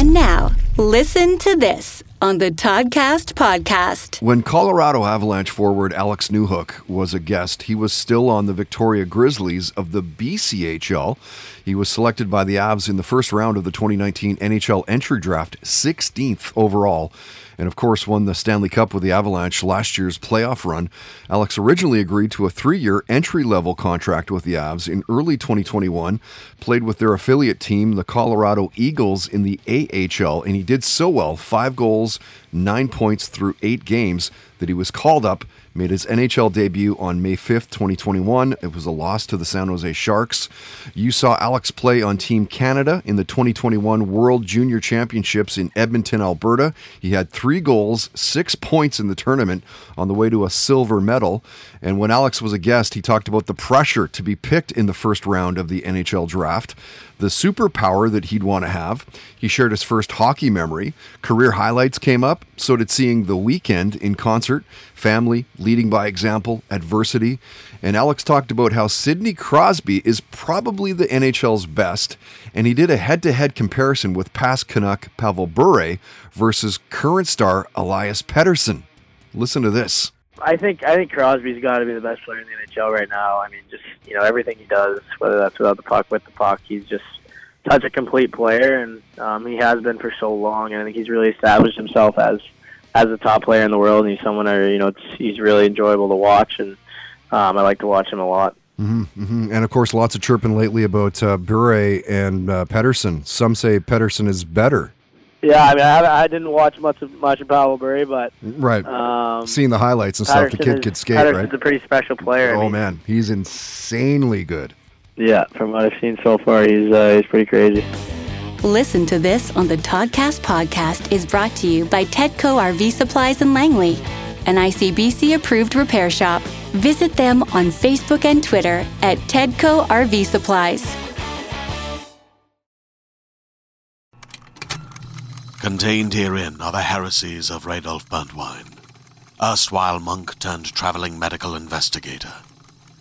And now, listen to this on the Toddcast podcast. When Colorado Avalanche forward Alex Newhook was a guest, he was still on the Victoria Grizzlies of the BCHL. He was selected by the Avs in the first round of the 2019 NHL entry draft, 16th overall and of course won the Stanley Cup with the Avalanche last year's playoff run. Alex originally agreed to a three year entry level contract with the Avs in early 2021, played with their affiliate team, the Colorado Eagles, in the AHL, and he did so well five goals, nine points through eight games that he was called up made his NHL debut on May 5th, 2021. It was a loss to the San Jose Sharks. You saw Alex play on Team Canada in the 2021 World Junior Championships in Edmonton, Alberta. He had three goals, six points in the tournament on the way to a silver medal. And when Alex was a guest, he talked about the pressure to be picked in the first round of the NHL draft the superpower that he'd want to have. He shared his first hockey memory. Career highlights came up. So did seeing The Weeknd in concert, family, leading by example, adversity. And Alex talked about how Sidney Crosby is probably the NHL's best. And he did a head to head comparison with past Canuck Pavel Bure versus current star Elias Pettersson. Listen to this. I think I think Crosby's got to be the best player in the NHL right now. I mean, just you know everything he does, whether that's without the puck, with the puck, he's just such a complete player, and um, he has been for so long. And I think he's really established himself as as a top player in the world. And he's someone that you know it's, he's really enjoyable to watch, and um, I like to watch him a lot. Mm-hmm, mm-hmm. And of course, lots of chirping lately about uh, Bure and uh, Pettersson. Some say Pettersson is better. Yeah, I mean, I, I didn't watch much of much of Pavel Bure, but right, um, seeing the highlights and stuff, the kid is, could skate. Pettersson's right, a pretty special player. Oh I mean, man, he's insanely good. Yeah, from what I've seen so far, he's uh, he's pretty crazy. Listen to this on the Toddcast podcast is brought to you by Tedco RV Supplies in Langley, an ICBC approved repair shop. Visit them on Facebook and Twitter at Tedco RV Supplies. Contained herein are the heresies of Radolf Burntwine, erstwhile monk turned traveling medical investigator.